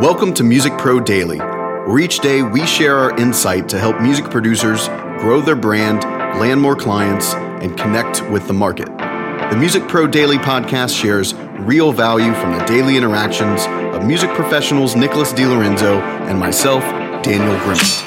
Welcome to Music Pro Daily, where each day we share our insight to help music producers grow their brand, land more clients, and connect with the market. The Music Pro Daily podcast shares real value from the daily interactions of music professionals Nicholas DiLorenzo and myself, Daniel Grimmett.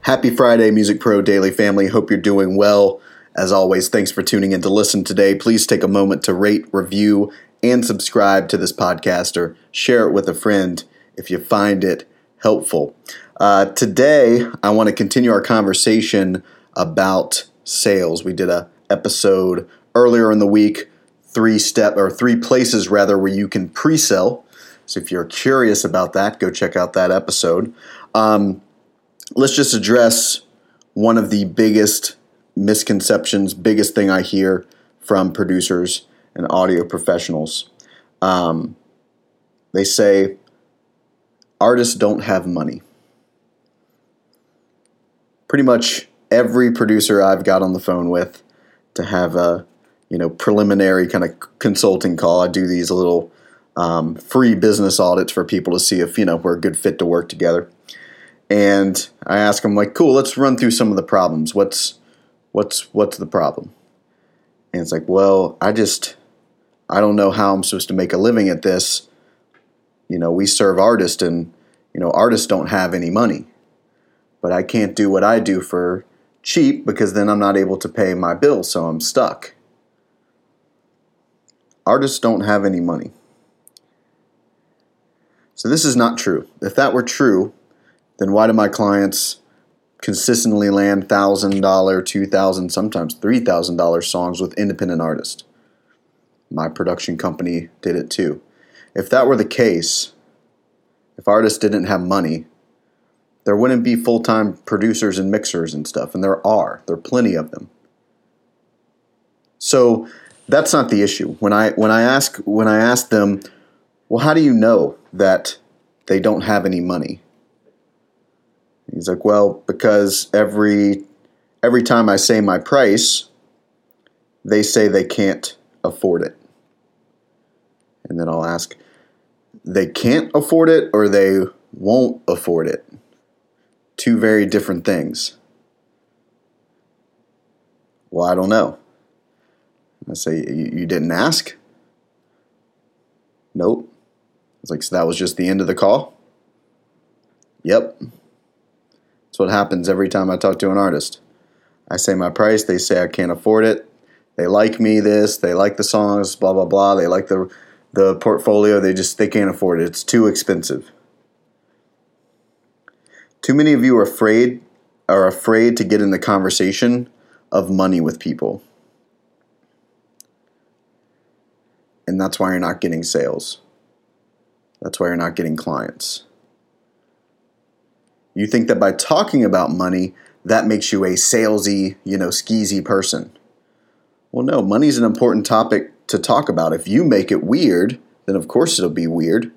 Happy Friday, Music Pro Daily family. Hope you're doing well. As always, thanks for tuning in to listen today. Please take a moment to rate, review, and subscribe to this podcast or share it with a friend if you find it helpful. Uh, today, I want to continue our conversation about sales. We did a episode earlier in the week, three step or three places rather where you can pre-sell. So if you're curious about that, go check out that episode. Um, let's just address one of the biggest misconceptions, biggest thing I hear from producers and audio professionals. Um, they say artists don't have money. Pretty much every producer I've got on the phone with to have a you know preliminary kind of consulting call. I do these little um, free business audits for people to see if you know we're a good fit to work together. And I ask them like, "Cool, let's run through some of the problems. What's what's what's the problem?" And it's like, "Well, I just I don't know how I'm supposed to make a living at this. You know, we serve artists and, you know, artists don't have any money. But I can't do what I do for cheap because then I'm not able to pay my bills, so I'm stuck. Artists don't have any money. So this is not true. If that were true, then why do my clients consistently land $1,000, 2,000, sometimes $3,000 songs with independent artists? My production company did it too. If that were the case, if artists didn't have money, there wouldn't be full time producers and mixers and stuff, and there are. There are plenty of them. So that's not the issue. When I when I ask when I ask them, well, how do you know that they don't have any money? He's like, well, because every every time I say my price, they say they can't afford it and then I'll ask, they can't afford it or they won't afford it. Two very different things. Well, I don't know. I say, you, didn't ask? Nope. It's like, so that was just the end of the call? Yep. That's what happens every time I talk to an artist. I say my price, they say I can't afford it. They like me this, they like the songs, blah blah blah. They like the the portfolio. They just they can't afford it. It's too expensive. Too many of you are afraid are afraid to get in the conversation of money with people. And that's why you're not getting sales. That's why you're not getting clients. You think that by talking about money, that makes you a salesy, you know, skeezy person. Well, no, money's an important topic to talk about. If you make it weird, then of course it'll be weird.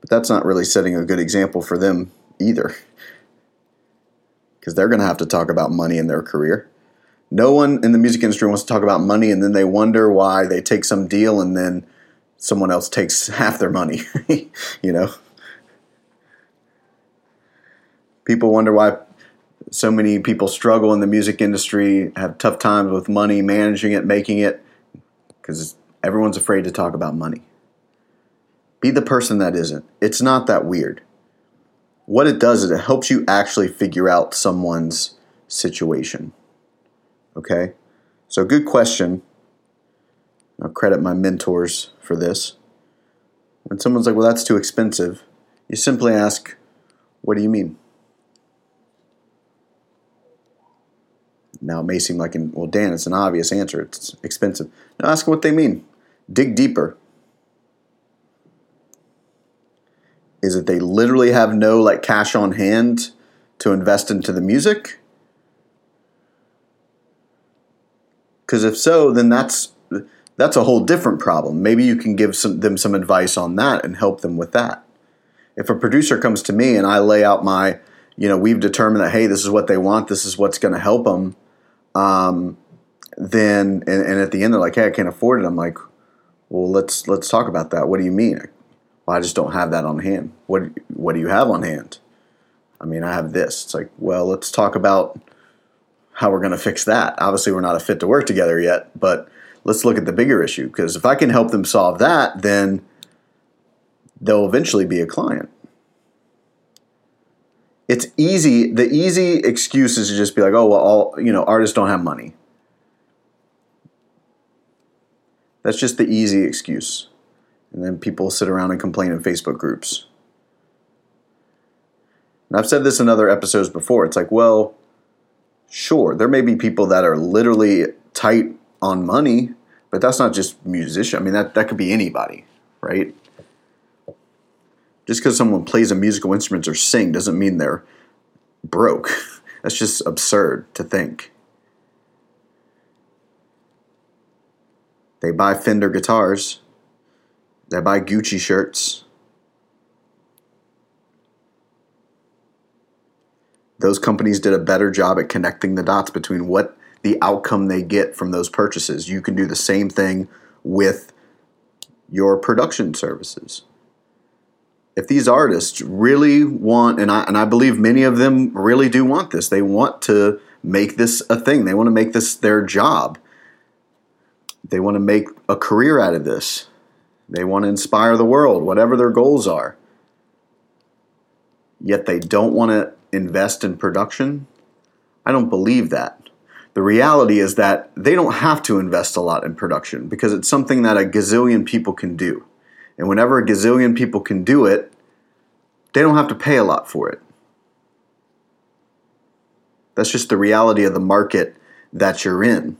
But that's not really setting a good example for them either. Because they're going to have to talk about money in their career. No one in the music industry wants to talk about money and then they wonder why they take some deal and then someone else takes half their money. you know? People wonder why so many people struggle in the music industry, have tough times with money, managing it, making it, because everyone's afraid to talk about money. Be the person that isn't. It's not that weird. What it does is it helps you actually figure out someone's situation. Okay? So, good question. I'll credit my mentors for this. When someone's like, well, that's too expensive, you simply ask, what do you mean? Now, it may seem like, an, well, Dan, it's an obvious answer. It's expensive. Now, ask what they mean. Dig deeper. Is it they literally have no like cash on hand to invest into the music? Because if so, then that's that's a whole different problem. Maybe you can give some, them some advice on that and help them with that. If a producer comes to me and I lay out my, you know, we've determined that hey, this is what they want, this is what's going to help them um, then and, and, at the end they're like, "Hey, I can't afford it." I'm like, "Well, let's let's talk about that. What do you mean? Well, I just don't have that on hand. What what do you have on hand? I mean, I have this. It's like, well, let's talk about how we're going to fix that. Obviously, we're not a fit to work together yet, but let's look at the bigger issue because if I can help them solve that, then they'll eventually be a client. It's easy. The easy excuse is to just be like, "Oh, well, all you know, artists don't have money." That's just the easy excuse. And then people sit around and complain in Facebook groups. And I've said this in other episodes before. It's like, well, sure, there may be people that are literally tight on money, but that's not just musician. I mean, that, that could be anybody, right? Just because someone plays a musical instrument or sing doesn't mean they're broke. That's just absurd to think. They buy Fender guitars. They buy Gucci shirts. Those companies did a better job at connecting the dots between what the outcome they get from those purchases. You can do the same thing with your production services. If these artists really want, and I, and I believe many of them really do want this, they want to make this a thing, they want to make this their job they want to make a career out of this. They want to inspire the world, whatever their goals are. Yet they don't want to invest in production. I don't believe that. The reality is that they don't have to invest a lot in production because it's something that a gazillion people can do. And whenever a gazillion people can do it, they don't have to pay a lot for it. That's just the reality of the market that you're in.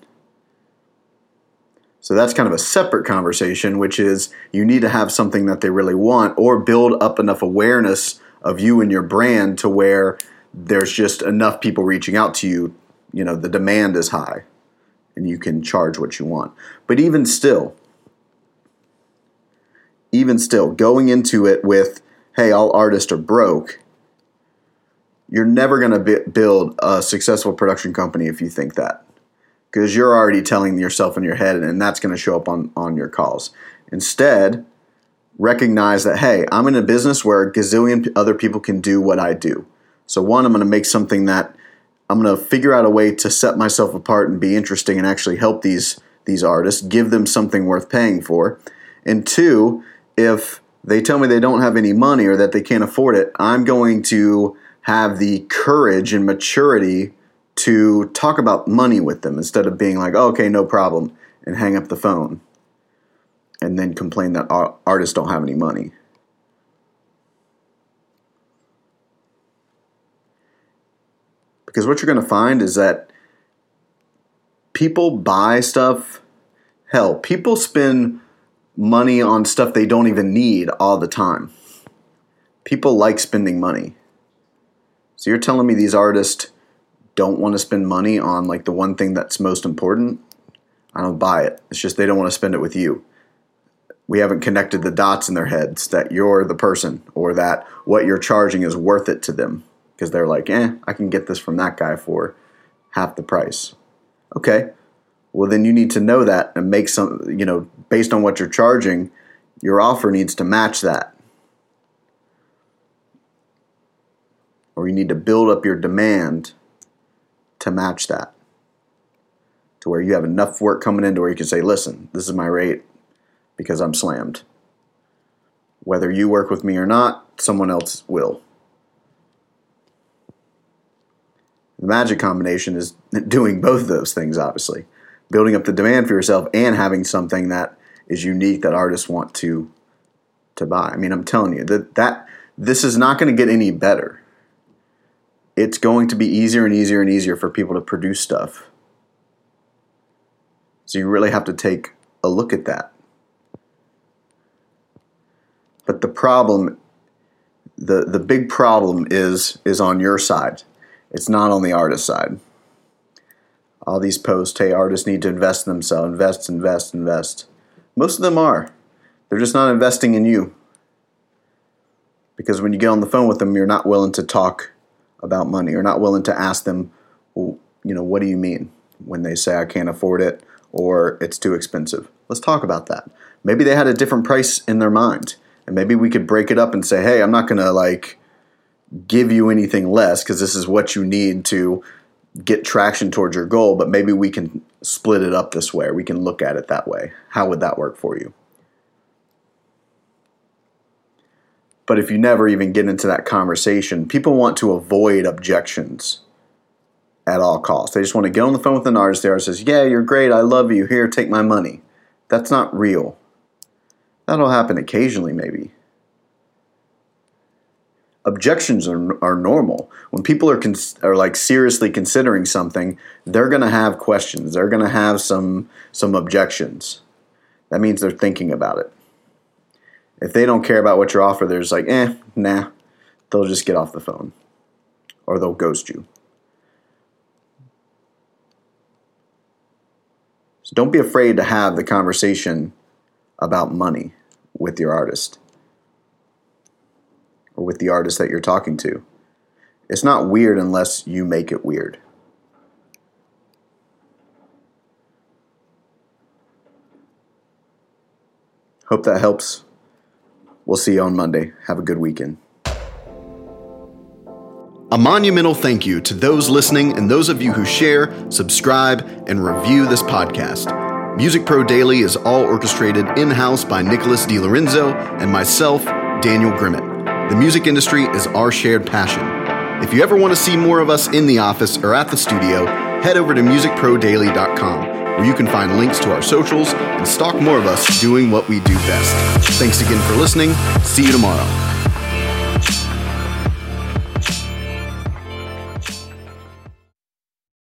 So that's kind of a separate conversation, which is you need to have something that they really want or build up enough awareness of you and your brand to where there's just enough people reaching out to you. You know, the demand is high and you can charge what you want. But even still, even still, going into it with, hey, all artists are broke, you're never going to build a successful production company if you think that because you're already telling yourself in your head, and that's going to show up on, on your calls. Instead, recognize that, hey, I'm in a business where a gazillion other people can do what I do. So, one, I'm going to make something that I'm going to figure out a way to set myself apart and be interesting and actually help these these artists, give them something worth paying for. And two, if they tell me they don't have any money or that they can't afford it, I'm going to have the courage and maturity to talk about money with them instead of being like, oh, okay, no problem, and hang up the phone and then complain that artists don't have any money. Because what you're going to find is that people buy stuff. Hell, people spend money on stuff they don't even need all the time. People like spending money. So you're telling me these artists don't want to spend money on like the one thing that's most important, I don't buy it. It's just they don't want to spend it with you. We haven't connected the dots in their heads that you're the person or that what you're charging is worth it to them because they're like, eh, I can get this from that guy for half the price. Okay. Well, then you need to know that and make some, you know, based on what you're charging, your offer needs to match that. Or you need to build up your demand to match that. To where you have enough work coming in to where you can say, listen, this is my rate because I'm slammed. Whether you work with me or not, someone else will. The magic combination is doing both of those things, obviously. Building up the demand for yourself and having something that is unique that artists want to to buy. I mean, I'm telling you that that this is not going to get any better it's going to be easier and easier and easier for people to produce stuff. So you really have to take a look at that. But the problem the the big problem is is on your side. It's not on the artist side. All these posts, hey, artists need to invest in themselves, invest, invest, invest. Most of them are. They're just not investing in you. Because when you get on the phone with them, you're not willing to talk about money You're not willing to ask them, well, you know, what do you mean when they say I can't afford it or it's too expensive? Let's talk about that. Maybe they had a different price in their mind. And maybe we could break it up and say, hey, I'm not going to like give you anything less because this is what you need to get traction towards your goal, but maybe we can split it up this way. Or we can look at it that way. How would that work for you? But if you never even get into that conversation, people want to avoid objections at all costs. They just want to get on the phone with an artist there says, Yeah, you're great, I love you, here, take my money. That's not real. That'll happen occasionally, maybe. Objections are, are normal. When people are, cons- are like seriously considering something, they're going to have questions. They're going to have some some objections. That means they're thinking about it. If they don't care about what you offer, they're just like, eh, nah. They'll just get off the phone. Or they'll ghost you. So don't be afraid to have the conversation about money with your artist or with the artist that you're talking to. It's not weird unless you make it weird. Hope that helps. We'll see you on Monday. Have a good weekend. A monumental thank you to those listening and those of you who share, subscribe, and review this podcast. Music Pro Daily is all orchestrated in house by Nicholas DiLorenzo and myself, Daniel Grimmett. The music industry is our shared passion. If you ever want to see more of us in the office or at the studio, head over to musicprodaily.com where you can find links to our socials and stalk more of us doing what we do best. Thanks again for listening. See you tomorrow.